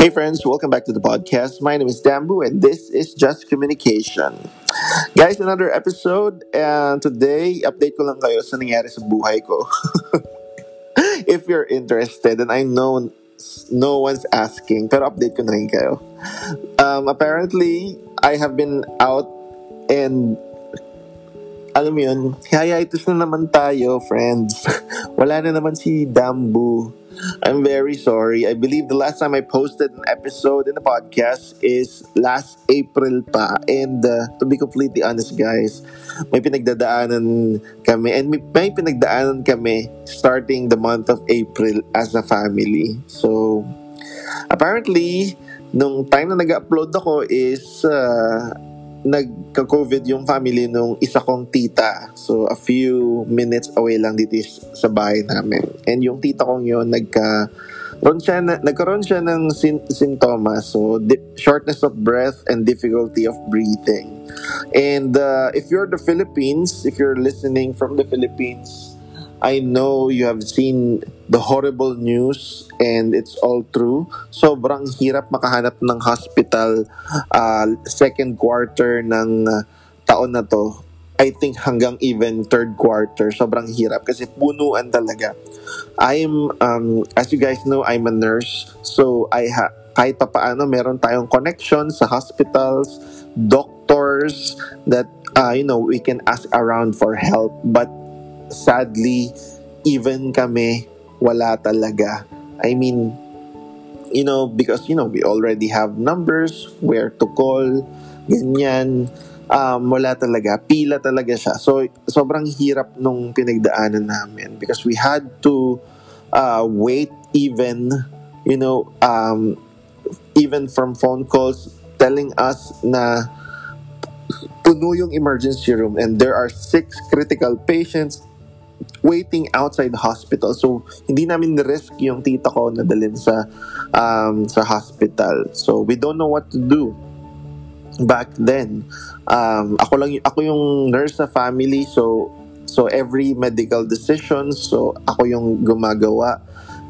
Hey friends, welcome back to the podcast. My name is Dambu and this is Just Communication. Guys, another episode and today update ko lang kayo sa nangyari sa buhay ko. If you're interested and I know no one's asking, pero update ko na rin kayo. Um, apparently, I have been out and alam mo yun, highlights na naman tayo, friends. Wala na naman si Dambu I'm very sorry. I believe the last time I posted an episode in the podcast is last April pa. And uh, to be completely honest, guys, may pinagdadaanan kami and may, may pinagdaanan kami starting the month of April as a family. So, apparently, nung time na nag-upload ako is uh, nagka-COVID yung family nung isa kong tita. So, a few minutes away lang dito sa bahay namin. And yung tita kong yun, nagka ron siya na, nagkaroon siya ng sin- sintomas. So, di- shortness of breath and difficulty of breathing. And uh, if you're the Philippines, if you're listening from the Philippines, I know you have seen the horrible news and it's all true. Sobrang hirap makahanap ng hospital uh, second quarter ng uh, taon na to. I think hanggang even third quarter. Sobrang hirap kasi punuan talaga. I'm, um, as you guys know, I'm a nurse. So, I ha kahit pa paano, meron tayong connection sa hospitals, doctors, that, uh, you know, we can ask around for help. But sadly, even kami, wala talaga. I mean, you know, because, you know, we already have numbers, where to call, ganyan. Um, wala talaga. Pila talaga siya. So, sobrang hirap nung pinagdaanan namin because we had to uh, wait even, you know, um, even from phone calls telling us na puno yung emergency room and there are six critical patients waiting outside the hospital. So, hindi namin risk yung tita ko na dalhin sa, um, sa hospital. So, we don't know what to do back then. Um, ako lang ako yung nurse sa family so so every medical decision so ako yung gumagawa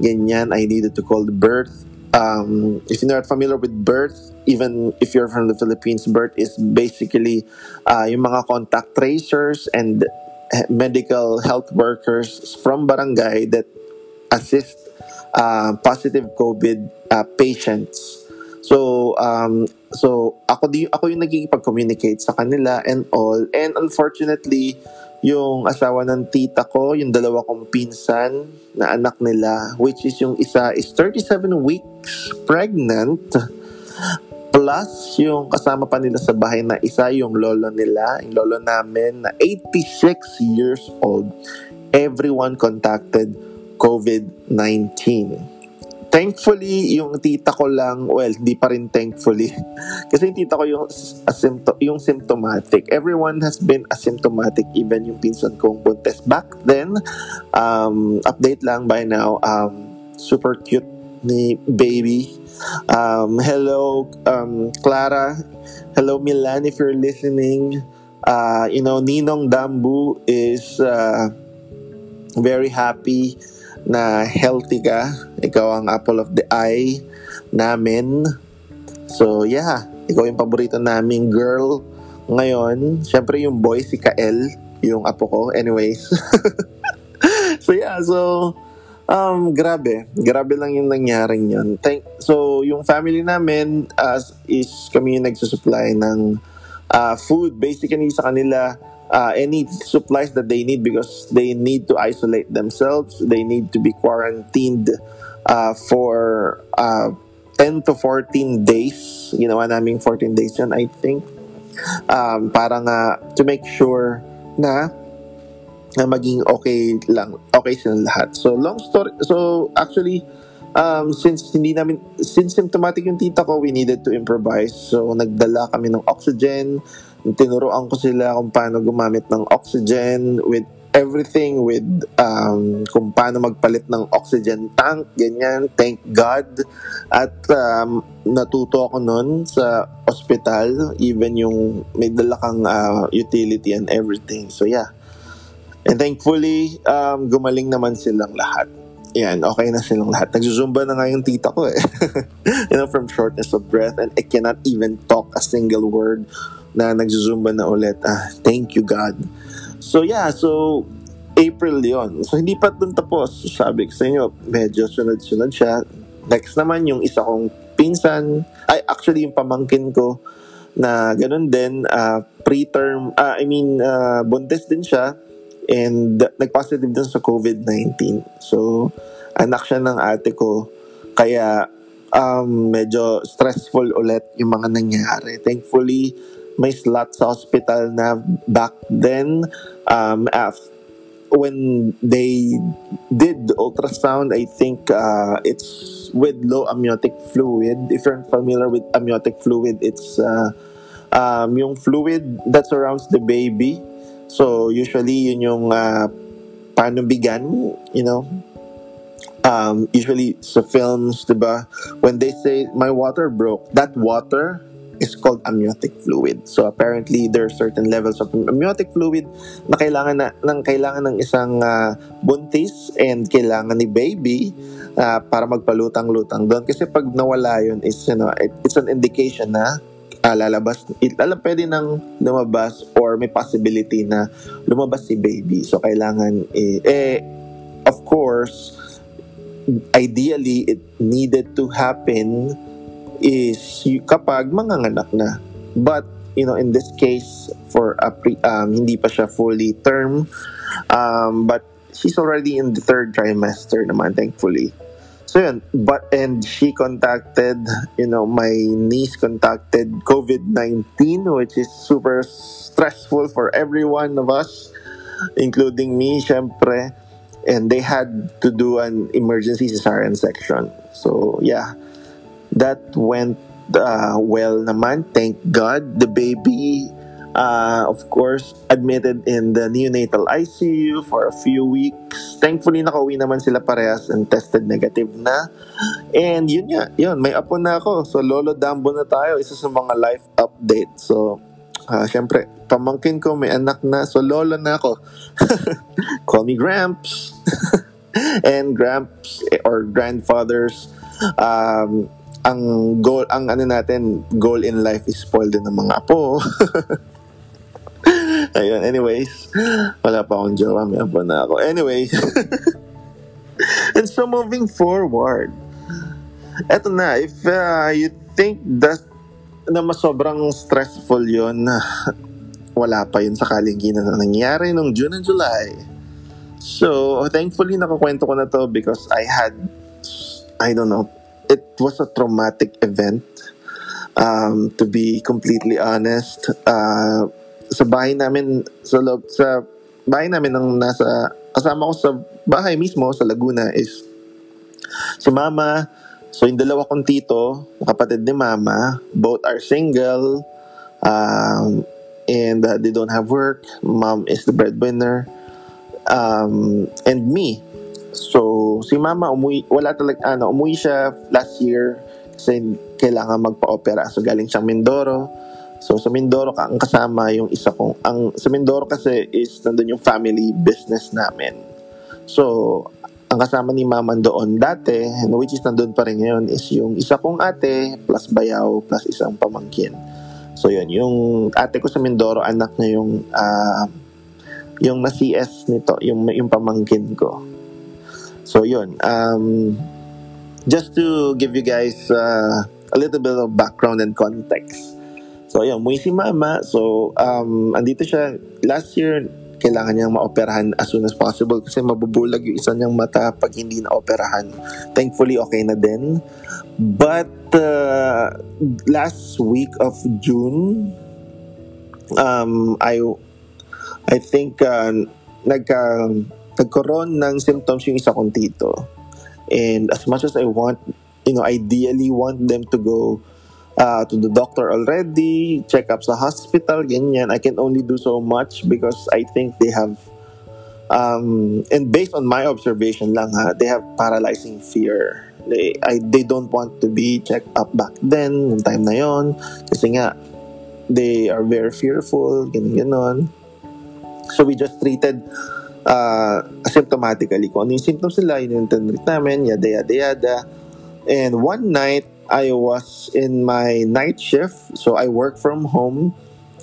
ganyan I needed to call the birth um, if you're not familiar with birth even if you're from the Philippines birth is basically uh, yung mga contact tracers and medical health workers from barangay that assist uh, positive COVID uh, patients. So, um, so ako di ako yung nagkikipag-communicate sa kanila and all. And unfortunately, yung asawa ng tita ko, yung dalawa kong pinsan na anak nila, which is yung isa is 37 weeks pregnant Plus, yung kasama pa nila sa bahay na isa, yung lolo nila, yung lolo namin na 86 years old. Everyone contacted COVID-19. Thankfully, yung tita ko lang, well, di pa rin thankfully. Kasi yung tita ko yung, asympto, yung symptomatic. Everyone has been asymptomatic, even yung pinsan kong buntes. Back then, um, update lang by now, um, super cute ni baby um, hello, um, Clara. Hello, Milan, if you're listening. Uh, you know, Ninong Dambu is uh, very happy na healthy ka. Ikaw ang apple of the eye namin. So, yeah. Ikaw yung paborito naming girl ngayon. Siyempre, yung boy, si Kael, yung apo ko. Anyways. so, yeah. So, Um, grabe. Grabe lang yung nangyaring yun. Thank, so, yung family namin as is kami yung nagsusupply ng uh, food. Basically, sa kanila, uh, any supplies that they need because they need to isolate themselves. They need to be quarantined uh, for uh, 10 to 14 days. Ginawa namin 14 days yun, I think. Um, para nga to make sure na na maging okay lang, okay silang lahat. So, long story, so actually, um, since hindi namin, since symptomatic yung tita ko, we needed to improvise. So, nagdala kami ng oxygen, tinuruan ko sila kung paano gumamit ng oxygen with everything with um, kung paano magpalit ng oxygen tank, ganyan. Thank God. At um, natuto ako nun sa hospital, even yung may dala kang uh, utility and everything. So yeah, And thankfully, um, gumaling naman silang lahat. yan, okay na silang lahat. Nagzuzumba na nga yung tita ko eh. you know, from shortness of breath and I cannot even talk a single word na nagzuzumba na ulit. Ah, thank you God. So yeah, so April yon So hindi pa dun tapos. Sabi ko sa inyo, medyo sunod-sunod siya. Next naman yung isa kong pinsan, ay actually yung pamangkin ko na ganun din, uh, preterm, uh, I mean, uh, buntis din siya and nag-positive din sa COVID-19. So, anak siya ng ate ko. Kaya, um, medyo stressful ulit yung mga nangyari. Thankfully, may slot sa hospital na back then, um, after, when they did ultrasound, I think uh, it's with low amniotic fluid. If you're familiar with amniotic fluid, it's uh, um, yung fluid that surrounds the baby So, usually, yun yung uh, panubigan, you know, um, usually sa films, di ba, when they say, my water broke, that water is called amniotic fluid. So, apparently, there are certain levels of amniotic fluid na kailangan, na, ng, kailangan ng isang uh, buntis and kailangan ni baby uh, para magpalutang-lutang doon. Kasi pag nawala yun, is, you know, it, it's an indication na uh, lalabas, lalo pwede nang lumabas or may possibility na lumabas si baby. So, kailangan, eh, eh of course, ideally, it needed to happen is kapag manganganak na. But, you know, in this case, for a pre, um, hindi pa siya fully term, um, but she's already in the third trimester naman, thankfully. So yun, but and she contacted, you know, my niece contacted COVID-19 which is super stressful for every one of us including me syempre and they had to do an emergency cesarean section. So yeah, that went uh, well naman. Thank God the baby uh, of course, admitted in the neonatal ICU for a few weeks. Thankfully, nakauwi naman sila parehas and tested negative na. And yun nga, yun, may apo na ako. So, Lolo Dambo na tayo, isa sa mga life update. So, uh, syempre, pamangkin ko may anak na, so lolo na ako. Call me Gramps. and Gramps or grandfathers, um, ang goal, ang ano natin, goal in life is spoiled din ng mga apo. Ayun, anyways. Wala pa akong jowa. May pa na ako. Anyway. and so moving forward. Eto na. If uh, you think that na mas sobrang stressful yon wala pa yun sa kalinginan na nangyari nung June and July. So, thankfully, nakakwento ko na to because I had, I don't know, it was a traumatic event. Um, to be completely honest, uh, sa bahay namin sa loob sa bahay namin ng nasa kasama ko sa bahay mismo sa Laguna is si mama. So yung dalawa kong tito kapatid ni mama both are single um, and uh, they don't have work. Mom is the breadwinner um, and me. So si mama umuwi wala talaga ano umuwi siya last year kasi kailangan magpa-opera. So galing siyang Mindoro So sa Mindoro ka ang kasama yung isa kong ang sa Mindoro kasi is nandun yung family business namin. So ang kasama ni Mama doon dati, which is nandun pa rin ngayon, is yung isa kong ate plus bayaw plus isang pamangkin. So yun, yung ate ko sa Mindoro, anak na yung uh, yung na CS nito, yung, yung pamangkin ko. So yun, um, just to give you guys uh, a little bit of background and context. So, ayun, umuwi si mama. So, um, andito siya. Last year, kailangan niyang maoperahan as soon as possible kasi mabubulag yung isa niyang mata pag hindi na operahan. Thankfully, okay na din. But, uh, last week of June, um, I, I think, uh, nagka, nagkaroon ng symptoms yung isa kong tito. And as much as I want, you know, ideally want them to go uh, to the doctor already, check up sa hospital, ganyan. I can only do so much because I think they have, um, and based on my observation lang ha, they have paralyzing fear. They, I, they don't want to be checked up back then, yung time na yon. Kasi nga, they are very fearful, ganyan ganon. So we just treated uh, asymptomatically. Kung ano yung symptoms nila, yun yung tinreat namin, yada yada yada. And one night, I was in my night shift, so I work from home.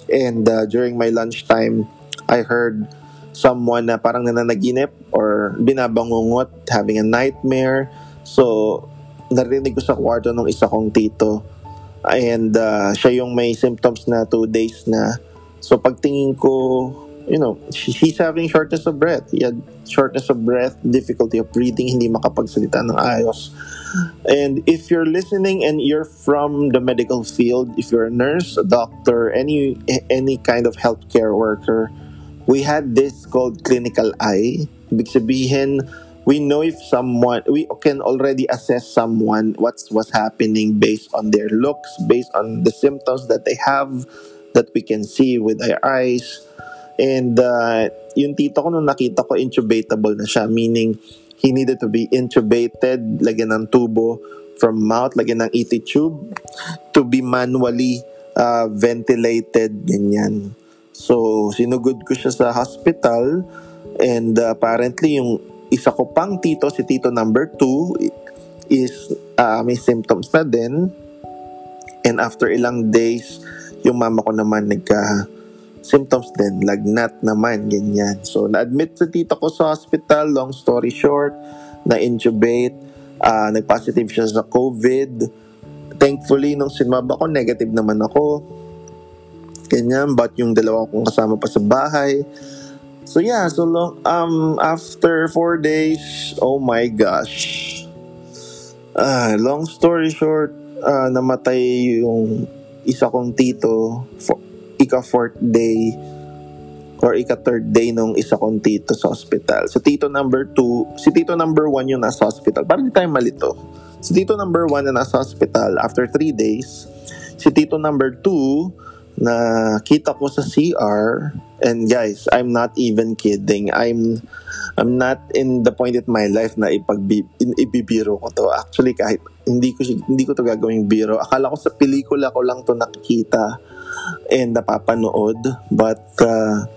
And uh, during my lunchtime, I heard someone na parang nananaginip or binabangungot, having a nightmare. So, narinig ko sa kwarto ng isa kong tito. And uh, siya yung may symptoms na two days na. So, pagtingin ko, you know, he's having shortness of breath. He had shortness of breath, difficulty of breathing, hindi makapagsalita ng ayos. And if you're listening and you're from the medical field, if you're a nurse, a doctor, any any kind of healthcare worker, we had this called clinical eye. Sabihin, we know if someone, we can already assess someone what's what's happening based on their looks, based on the symptoms that they have that we can see with our eyes. And uh, yung tito ko nung nakita ko intubatable na siya, meaning he needed to be intubated, lagyan ng tubo from mouth, lagyan ng ET tube to be manually uh, ventilated, ganyan. So, sinugod ko siya sa hospital and uh, apparently yung isa ko pang tito, si tito number 2 is uh, may symptoms na din and after ilang days yung mama ko naman nagka symptoms din, lagnat naman, ganyan. So, na-admit sa tita ko sa hospital, long story short, na-intubate, uh, nag-positive siya sa COVID. Thankfully, nung sinmab ako, negative naman ako. Ganyan, but yung dalawa kong kasama pa sa bahay. So yeah, so long, um, after four days, oh my gosh. Uh, long story short, uh, namatay yung isa kong tito for, ika-fourth day or ika-third day nung isa kong tito sa hospital. So, tito number two, si tito number one yung nasa hospital. Parang hindi tayo malito. Si tito number one na nasa hospital after three days. Si tito number two, na kita ko sa CR and guys I'm not even kidding I'm I'm not in the point in my life na ipag ibibiro ko to actually kahit hindi ko hindi ko to gagawing biro akala ko sa pelikula ko lang to nakikita and napapanood. But uh,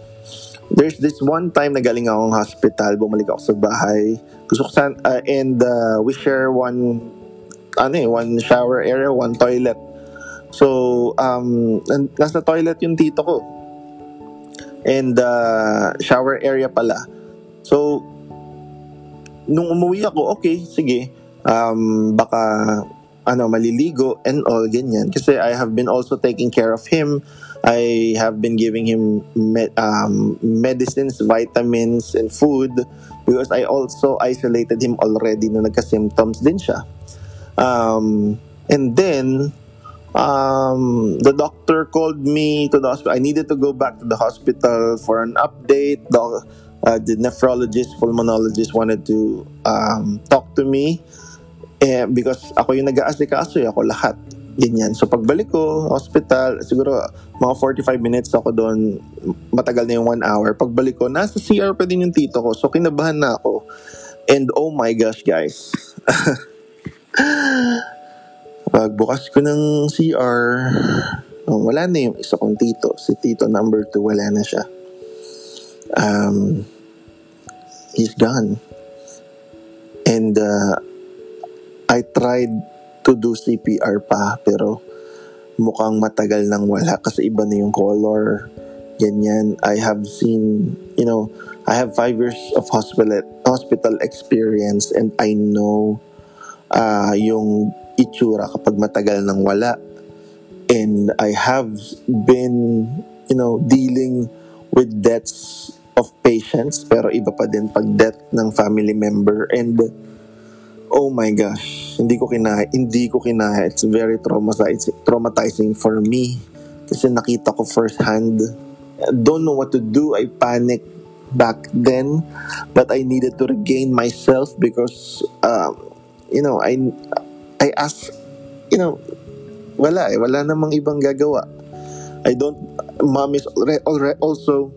there's this one time na galing akong hospital, bumalik ako sa bahay. Gusto ko san, uh, and uh, we share one, ano eh, one shower area, one toilet. So, um, nasa toilet yung tito ko. And uh, shower area pala. So, nung umuwi ako, okay, sige. Um, baka ano maliligo and all ganyan. Kasi I have been also taking care of him. I have been giving him um, medicines vitamins and food because I also isolated him already na nagka-symptoms din siya. Um, and then um, the doctor called me to the hospital I needed to go back to the hospital for an update. The, uh, the nephrologist pulmonologist wanted to um, talk to me eh, because ako yung nag-aasikaso, eh, ako lahat. Ganyan. So pagbalik ko, hospital, siguro mga 45 minutes ako doon, matagal na yung 1 hour. Pagbalik ko, nasa CR pa din yung tito ko. So kinabahan na ako. And oh my gosh, guys. Pagbukas ko ng CR, oh, wala na yung isa kong tito. Si tito number 2, wala na siya. Um, he's gone. And uh, I tried to do CPR pa pero mukhang matagal nang wala kasi iba na yung color ganyan. I have seen you know I have five years of hospital hospital experience and I know uh, yung itsura kapag matagal nang wala. And I have been you know dealing with deaths of patients pero iba pa din pag death ng family member and oh my gosh, hindi ko kinaya, hindi ko kinaya. It's very traumatizing, traumatizing for me. Kasi nakita ko firsthand. I don't know what to do. I panic back then. But I needed to regain myself because, um, you know, I, I asked, you know, wala eh. Wala namang ibang gagawa. I don't, mom is also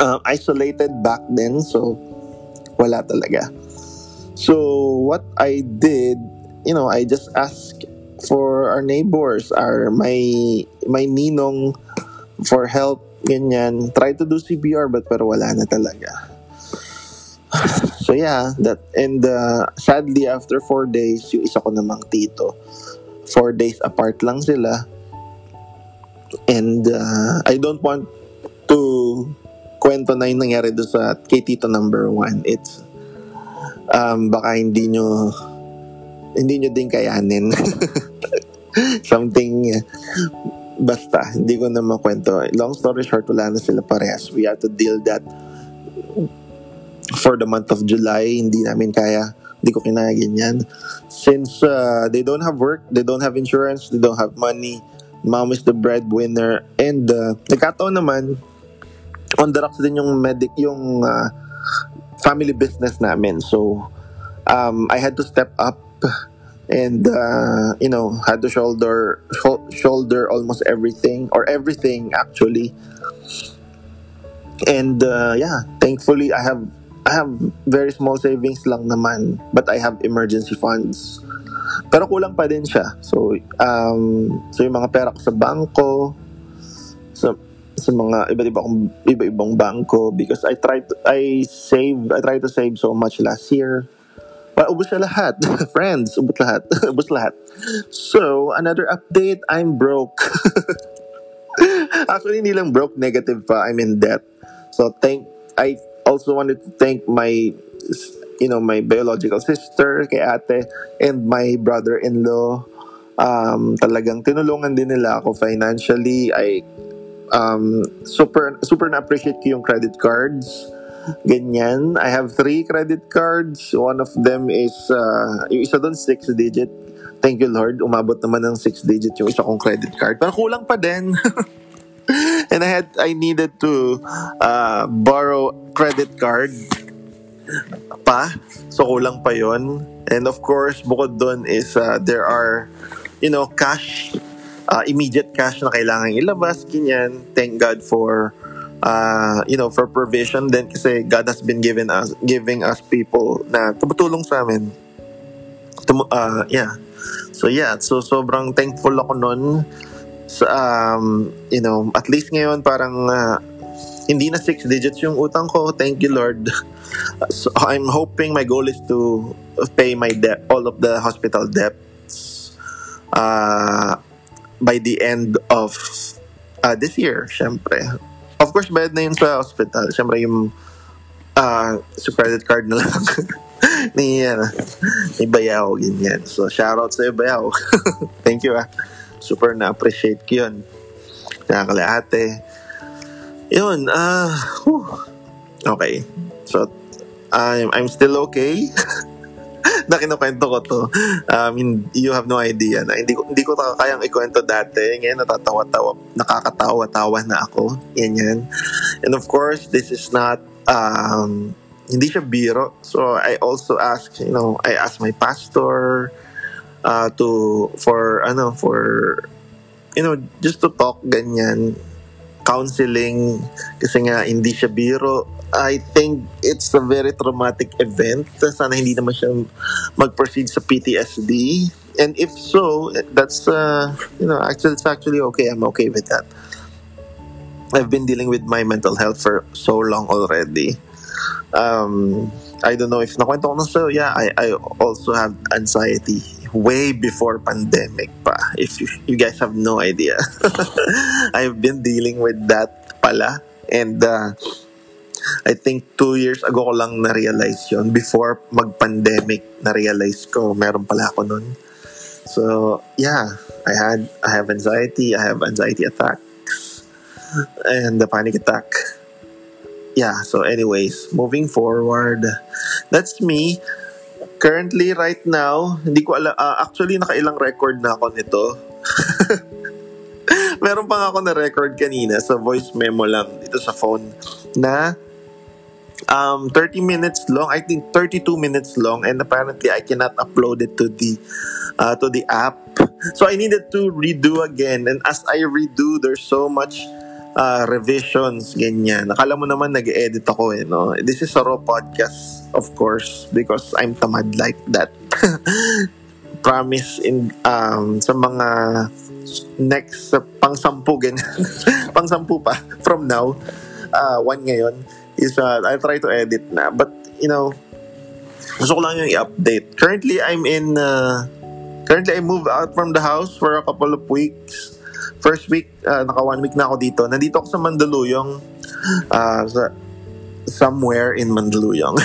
uh, isolated back then. So, wala talaga. So what I did, you know, I just asked for our neighbors, our my my ninong for help ganyan. Try to do CPR but pero wala na talaga. So yeah, that and uh, sadly after four days, yung isa ko namang tito, four days apart lang sila. And uh, I don't want to kwento na yung nangyari doon sa kay tito number one. It's um, baka hindi nyo hindi nyo din kayanin. Something basta, hindi ko na makwento. Long story short, wala na sila parehas. We have to deal that for the month of July, hindi namin kaya. Hindi ko kinaya ganyan. Since uh, they don't have work, they don't have insurance, they don't have money, mom is the breadwinner, and uh, nagkataon naman, on the rocks din yung medic, yung uh, family business namin. So, um, I had to step up and uh, you know had to shoulder shoulder almost everything or everything actually and uh, yeah thankfully i have I have very small savings lang naman, but I have emergency funds. Pero kulang pa din siya. So, um, so yung mga pera ko sa bangko, sa, sa mga iba't ibang iba-ibang bangko because I try to I save I try to save so much last year. But ubus na lahat. Friends, ubus lahat. ubus lahat. So, another update, I'm broke. Actually, hindi lang broke, negative pa. I'm in debt. So, thank I also wanted to thank my you know my biological sister kay ate and my brother-in-law um, talagang tinulungan din nila ako financially I um, super super na appreciate ko yung credit cards. Ganyan. I have three credit cards. One of them is uh, yung isa doon six digit. Thank you Lord. Umabot naman ng six digit yung isa kong credit card. Pero kulang pa din. And I had I needed to uh, borrow credit card pa. So kulang pa yon. And of course, bukod doon is uh, there are you know cash uh, immediate cash na kailangan ilabas ganyan. Thank God for uh, you know for provision then kasi God has been given us giving us people na tumutulong sa amin. Tum- uh, yeah. So yeah, so sobrang thankful ako noon So, um, you know, at least ngayon parang uh, hindi na six digits yung utang ko. Thank you, Lord. So, I'm hoping my goal is to pay my debt, all of the hospital debts uh, by the end of uh, this year, syempre. Of course, bayad na yun sa hospital. Syempre, yung uh, sa credit card na lang ni, uh, ni Bayaw, ganyan. So, shout out sa Bayaw. Thank you, ah super na-appreciate ko yun. Nakakalate. Yun, ah, uh, okay. So, I'm, I'm still okay. na kinukwento ko to. Um, you have no idea na hindi ko, hindi ko kayang ikwento dati. Ngayon natatawa-tawa, nakakatawa-tawa na ako. Yan yan. And of course, this is not, um, hindi siya biro. So, I also ask, you know, I ask my pastor, uh, to for ano for you know just to talk ganyan counseling kasi nga hindi siya biro I think it's a very traumatic event sana hindi naman siya mag-proceed sa PTSD and if so that's uh, you know actually it's actually okay I'm okay with that I've been dealing with my mental health for so long already um I don't know if nakwento ko na so yeah I, I also have anxiety way before pandemic pa. If you, you guys have no idea. I've been dealing with that pala. And uh, I think two years ago ko lang na-realize yon Before mag-pandemic, na-realize ko meron pala ako nun. So, yeah. I had, I have anxiety. I have anxiety attacks. And the panic attack. Yeah, so anyways, moving forward. That's me currently right now, hindi ko alam, uh, actually nakailang record na ako nito. Meron pa nga ako na record kanina sa voice memo lang dito sa phone na um 30 minutes long, I think 32 minutes long and apparently I cannot upload it to the uh, to the app. So I needed to redo again and as I redo there's so much uh, revisions, ganyan. Nakala mo naman nag-edit ako eh, no? This is a raw podcast, of course, because I'm tamad like that. Promise in um, sa mga next uh, pang sampu ganyan. pang sampu pa from now. Uh, one ngayon is uh, I try to edit na. But, you know, gusto ko lang yung i-update. Currently, I'm in, uh, currently I moved out from the house for a couple of weeks. First week, uh, naka one week na ako dito. Nandito ako sa Mandaluyong, uh, sa, somewhere in Mandaluyong.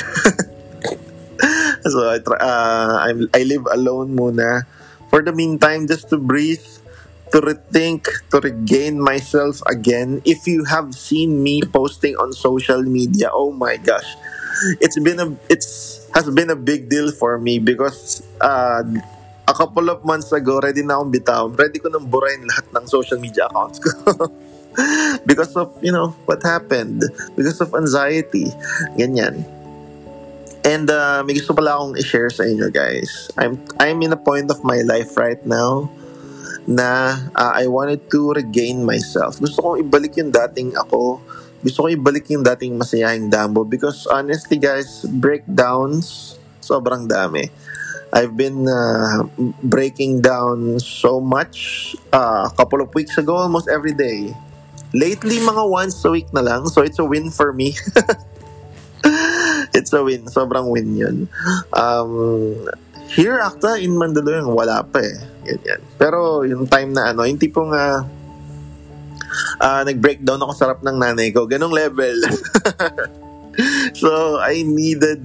so I try, uh, I'm, I live alone muna. For the meantime, just to breathe, to rethink, to regain myself again. If you have seen me posting on social media, oh my gosh, it's been a it's has been a big deal for me because uh, a couple of months ago, ready na akong bitaw. Ready ko nang burahin lahat ng social media accounts ko. because of, you know, what happened. Because of anxiety. Ganyan. And uh, may gusto pala akong i-share sa inyo guys. I'm I'm in a point of my life right now na uh, I wanted to regain myself. Gusto kong ibalik yung dating ako. Gusto kong ibalik yung dating masayahing Dambo because honestly guys, breakdowns sobrang dami. I've been uh, breaking down so much uh, a couple of weeks ago, almost every day. Lately, mga once a week na lang. So, it's a win for me. it's a win. Sobrang win yun. Um, here, akta, in Mandaluyong, wala pa eh. Ganyan. Pero, yung time na ano, yung tipong uh, uh, nag-breakdown ako sarap ng nanay ko. Ganong level. so, I needed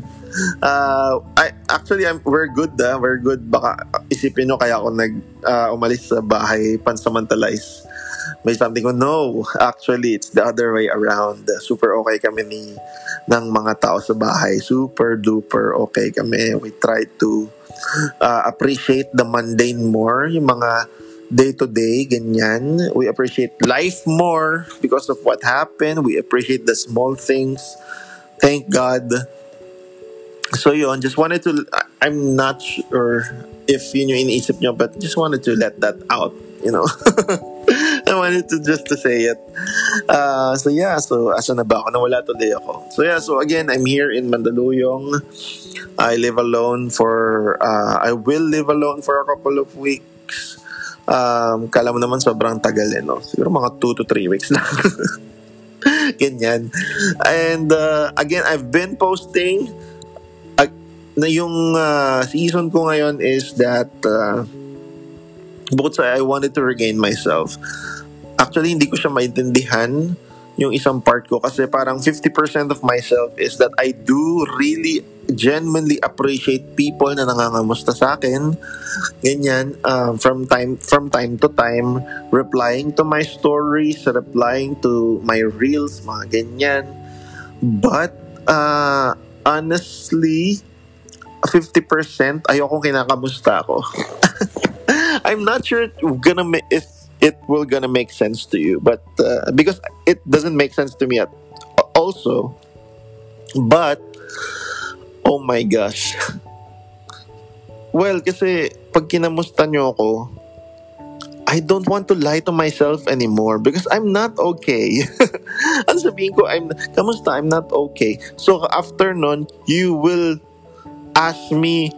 uh, I, actually, I'm, we're good da. We're good. Baka isipin nyo kaya ako nag uh, umalis sa bahay pansamantalize. May something ko, no. Actually, it's the other way around. Super okay kami ni ng mga tao sa bahay. Super duper okay kami. We try to uh, appreciate the mundane more. Yung mga day-to-day, ganyan. We appreciate life more because of what happened. We appreciate the small things. Thank God so yun, just wanted to, I'm not sure if yun yung iniisip nyo, but just wanted to let that out, you know. Wanted to just to say it. Uh, so yeah, so asa na ba ako? Nawala tuloy ako. So yeah, so again, I'm here in Mandaluyong. I live alone for, uh, I will live alone for a couple of weeks. Um, kala mo naman sobrang tagal eh, no? Siguro mga 2 to 3 weeks lang. Ganyan. And uh, again, I've been posting na yung uh, season ko ngayon is that uh, bukod sa I wanted to regain myself. Actually, hindi ko siya maintindihan yung isang part ko kasi parang 50% of myself is that I do really genuinely appreciate people na nangangamusta sa akin. Ganyan, uh, from time from time to time, replying to my stories, replying to my reels, mga ganyan. But, uh, honestly, 50% ayoko kinakamusta ako. I'm not sure gonna if it will gonna make sense to you, but uh, because it doesn't make sense to me at also. But oh my gosh. Well, kasi pag kinamusta nyo ako, I don't want to lie to myself anymore because I'm not okay. ano sabihin ko, I'm, kamusta? I'm not okay. So after nun, you will ask me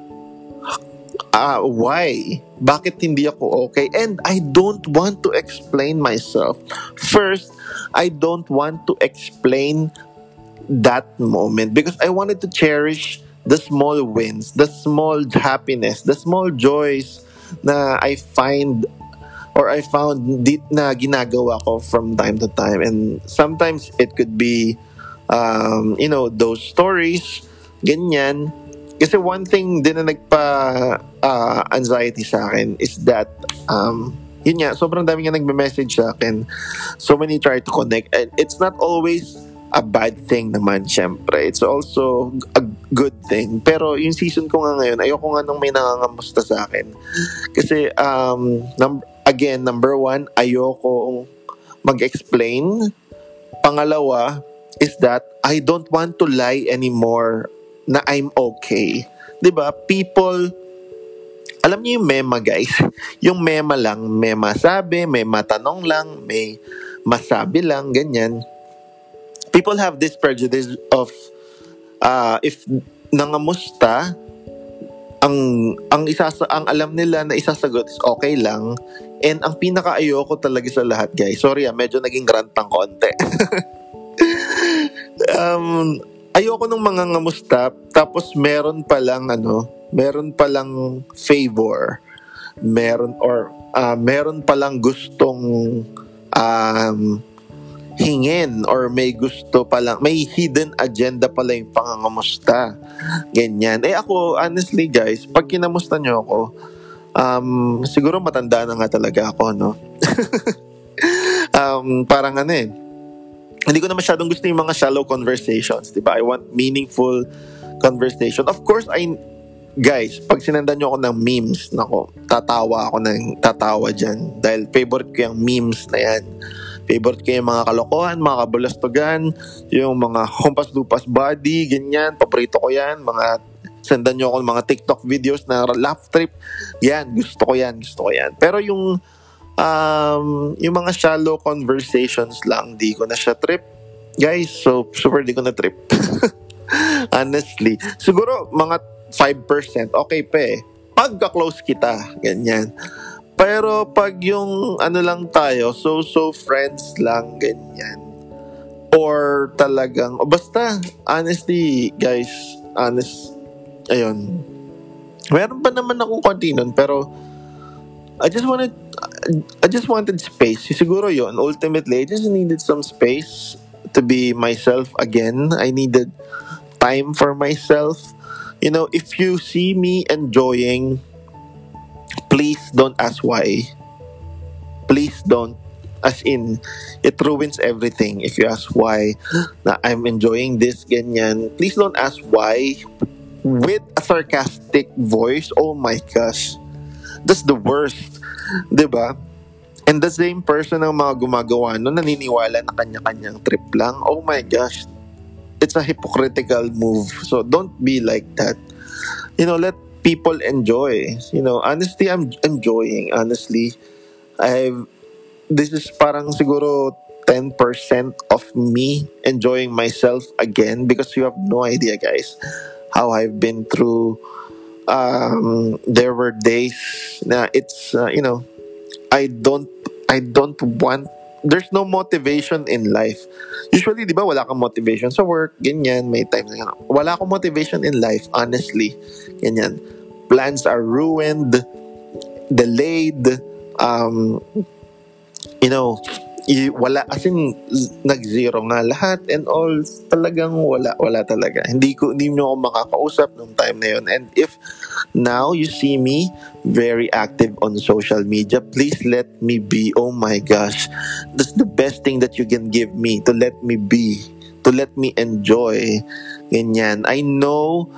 uh, why? Bakit hindi ako okay? And I don't want to explain myself. First, I don't want to explain that moment because I wanted to cherish the small wins, the small happiness, the small joys na I find or I found dit na ginagawa ko from time to time. And sometimes it could be, um, you know, those stories, ganyan, Kasi one thing din na nagpa uh, anxiety sa akin is that um, yun nga, sobrang dami nga nagme-message sa akin. So many try to connect. And it's not always a bad thing naman, syempre. It's also a good thing. Pero yung season ko nga ngayon, ayoko nga nung may nangangamusta sa akin. Kasi, um, num- again, number one, ayoko mag-explain. Pangalawa, is that I don't want to lie anymore na I'm okay. 'Di ba? People alam niyo yung mema guys. Yung mema lang, may masabi, may matanong lang, may masabi lang, ganyan. People have this prejudice of uh, if nangamusta, ang ang isa sa ang alam nila na isasagot is okay lang and ang pinaka ayoko talaga sa lahat guys sorry ah medyo naging rant ng konti um ayoko nung mga ngamusta, tapos meron palang ano, meron palang favor, meron or uh, meron palang gustong um, hingin or may gusto palang, may hidden agenda pala yung pangangamusta. Ganyan. Eh ako, honestly guys, pag kinamusta nyo ako, um, siguro matanda na nga talaga ako, no? um, parang ano eh, hindi ko na masyadong gusto yung mga shallow conversations, di ba? I want meaningful conversation. Of course, I guys, pag sinandan nyo ako ng memes, nako, tatawa ako ng tatawa dyan. Dahil favorite ko yung memes na yan. Favorite ko yung mga kalokohan, mga kabulastugan, yung mga humpas-lupas body, ganyan. Paborito ko yan. Mga sendan nyo ako ng mga TikTok videos na laugh trip. Yan, gusto ko yan, gusto ko yan. Pero yung um, yung mga shallow conversations lang, di ko na siya trip. Guys, so super di ko na trip. Honestly. Siguro mga 5%, okay pa eh. Pagka-close kita, ganyan. Pero pag yung ano lang tayo, so-so friends lang, ganyan. Or talagang, oh, basta, honestly, guys, honest, ayun. Meron pa naman akong konti nun, pero I just wanted I just wanted space. Siguro yon ultimately I just needed some space to be myself again. I needed time for myself. You know, if you see me enjoying please don't ask why. Please don't as in it ruins everything if you ask why na I'm enjoying this ganyan. Please don't ask why with a sarcastic voice. Oh my gosh That's the worst. Ba? Diba? And the same person ang mga gumagawa no, naniniwala na kanya-kanyang trip lang. Oh my gosh. It's a hypocritical move. So don't be like that. You know, let people enjoy. You know, honestly, I'm enjoying. Honestly, I've this is parang siguro 10% of me enjoying myself again because you have no idea, guys, how I've been through um, there were days na it's uh, you know I don't I don't want there's no motivation in life. Usually, di ba, wala kang motivation sa work, ganyan, may times na gano'n. Wala akong motivation in life, honestly. Ganyan. Plans are ruined, delayed, um, you know, i, wala as in nag-zero nga lahat and all talagang wala wala talaga. Hindi ko hindi niyo ako makakausap nung time na yon and if now you see me very active on social media please let me be. Oh my gosh. That's the best thing that you can give me to let me be to let me enjoy. Ganyan. I know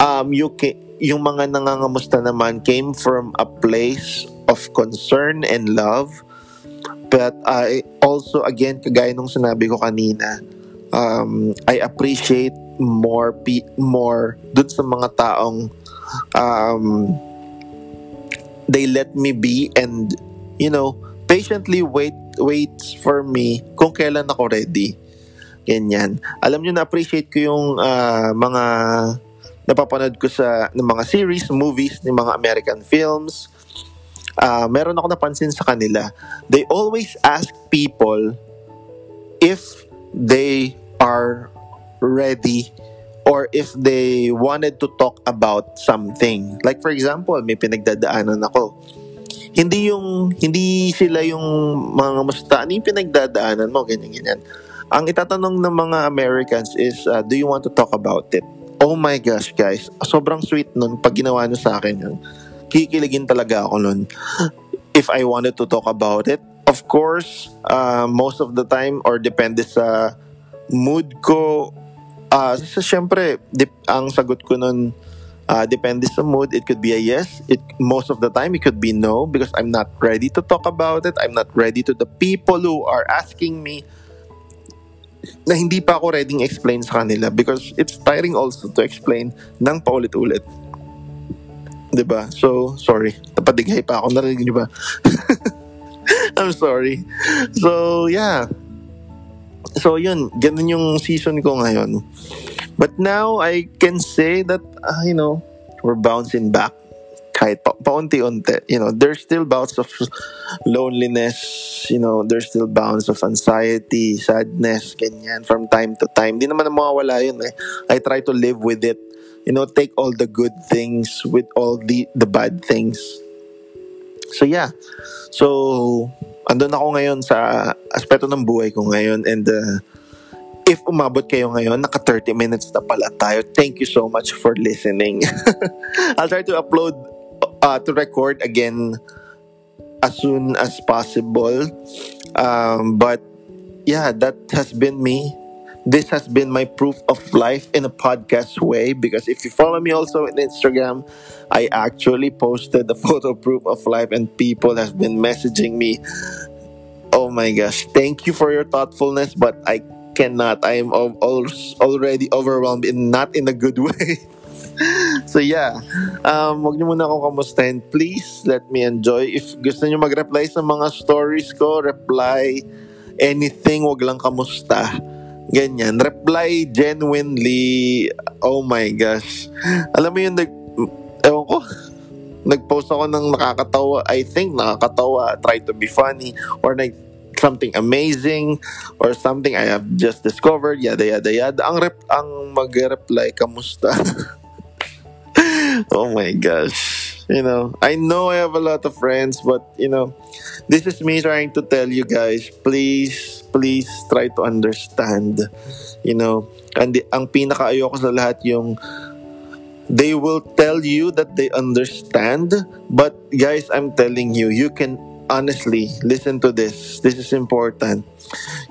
um you can yung mga nangangamusta naman came from a place of concern and love But I also, again, kagaya nung sinabi ko kanina, um, I appreciate more pe- more dun sa mga taong um, they let me be and you know patiently wait waits for me kung kailan ako ready. Ganyan. Alam niyo na appreciate ko yung uh, mga napapanood ko sa ng mga series movies ng mga American films uh, meron ako napansin sa kanila, they always ask people if they are ready or if they wanted to talk about something. Like for example, may pinagdadaanan ako. Hindi yung hindi sila yung mga musta, ano yung pinagdadaanan mo, ganyan ganyan. Ang itatanong ng mga Americans is, uh, do you want to talk about it? Oh my gosh, guys. Sobrang sweet nun pag ginawa nyo sa akin yun kikiligin talaga ako nun if I wanted to talk about it. Of course, uh, most of the time or depende sa mood ko. Uh, sa syempre, dip, ang sagot ko nun uh, depende sa mood. It could be a yes. It most of the time it could be no because I'm not ready to talk about it. I'm not ready to the people who are asking me na hindi pa ako ready explain sa kanila because it's tiring also to explain ng paulit-ulit. 'Di ba? So, sorry. Napadighay pa ako. Narinig niyo ba? I'm sorry. So, yeah. So, yun. Ganun yung season ko ngayon. But now, I can say that, uh, you know, we're bouncing back. kahit pa- paunti-unti. You know, there's still bouts of loneliness, you know, there's still bouts of anxiety, sadness, ganyan, from time to time. Di naman na mawawala yun eh. I try to live with it. You know, take all the good things with all the, the bad things. So yeah. So, andun ako ngayon sa aspeto ng buhay ko ngayon and uh, if umabot kayo ngayon, naka 30 minutes na pala tayo. Thank you so much for listening. I'll try to upload, uh, to record again as soon as possible. Um, but yeah, that has been me. This has been my proof of life in a podcast way because if you follow me also on Instagram, I actually posted the photo proof of life and people have been messaging me. Oh my gosh, thank you for your thoughtfulness, but I cannot. I am al- already overwhelmed in not in a good way. so yeah, um, wag niyo muna akong kamustahin. Please let me enjoy. If gusto niyo mag-reply sa mga stories ko, reply anything, wag lang kamusta. Ganyan. Reply genuinely. Oh my gosh. Alam mo yung nag... Ewan ko. Nag-post ako ng nakakatawa. I think nakakatawa. Try to be funny. Or nag something amazing or something I have just discovered, yada yada yada. Ang rep ang mag-reply kamusta. oh my gosh. You know, I know I have a lot of friends, but you know, this is me trying to tell you guys, please, please try to understand. You know, and the, ang pinaka ayoko sa lahat yung they will tell you that they understand, but guys, I'm telling you, you can honestly, listen to this. This is important.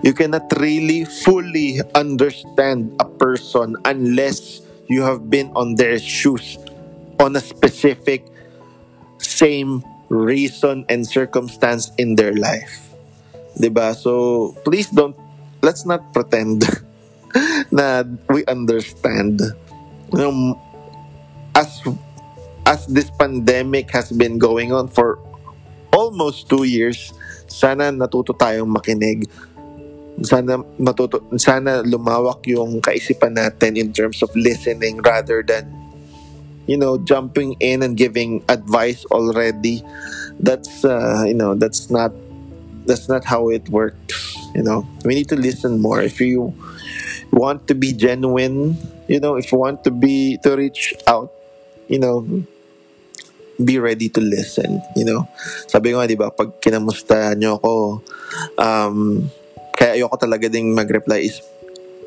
You cannot really fully understand a person unless you have been on their shoes on a specific same reason and circumstance in their life. Diba? So, please don't, let's not pretend na we understand. Know, as, as this pandemic has been going on for almost two years, sana natuto tayong makinig. Sana matuto, sana lumawak yung kaisipan natin in terms of listening rather than you know jumping in and giving advice already. That's uh, you know that's not that's not how it works. You know we need to listen more. If you want to be genuine, you know if you want to be to reach out, you know be ready to listen, you know. Sabi ko di ba, pag kinamusta nyo ako, um, kaya ayoko talaga ding mag-reply is,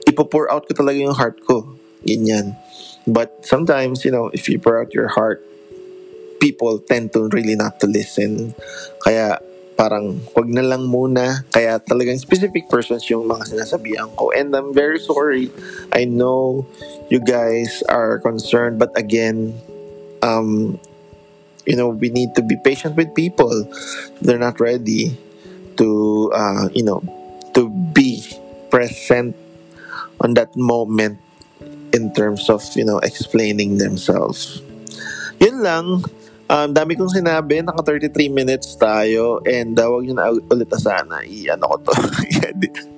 ipo-pour out ko talaga yung heart ko. Ganyan. But sometimes, you know, if you pour out your heart, people tend to really not to listen. Kaya, parang wag na lang muna. Kaya talagang specific persons yung mga sinasabihan ko. And I'm very sorry. I know you guys are concerned. But again, um, you know we need to be patient with people they're not ready to uh, you know to be present on that moment in terms of you know explaining themselves yun lang um, dami kong sinabi naka 33 minutes tayo and uh, wag yun na ulit sana i-ano ko to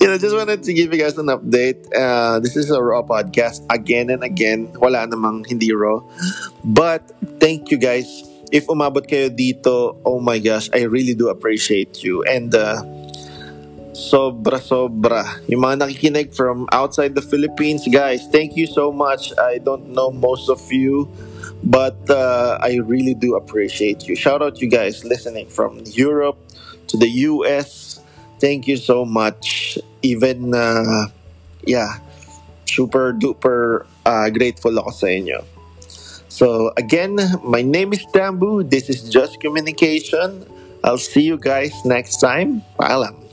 you know, just wanted to give you guys an update. Uh, this is a raw podcast again and again. Wala namang hindi raw. But thank you guys. If umabot kayo dito, oh my gosh, I really do appreciate you. And uh, sobra sobra. Yung mga nakikinig from outside the Philippines, guys, thank you so much. I don't know most of you, but uh, I really do appreciate you. Shout out you guys listening from Europe to the US thank you so much. Even, uh, yeah, super duper uh, grateful ako sa inyo. So again, my name is Dambu. This is Just Communication. I'll see you guys next time. Paalam.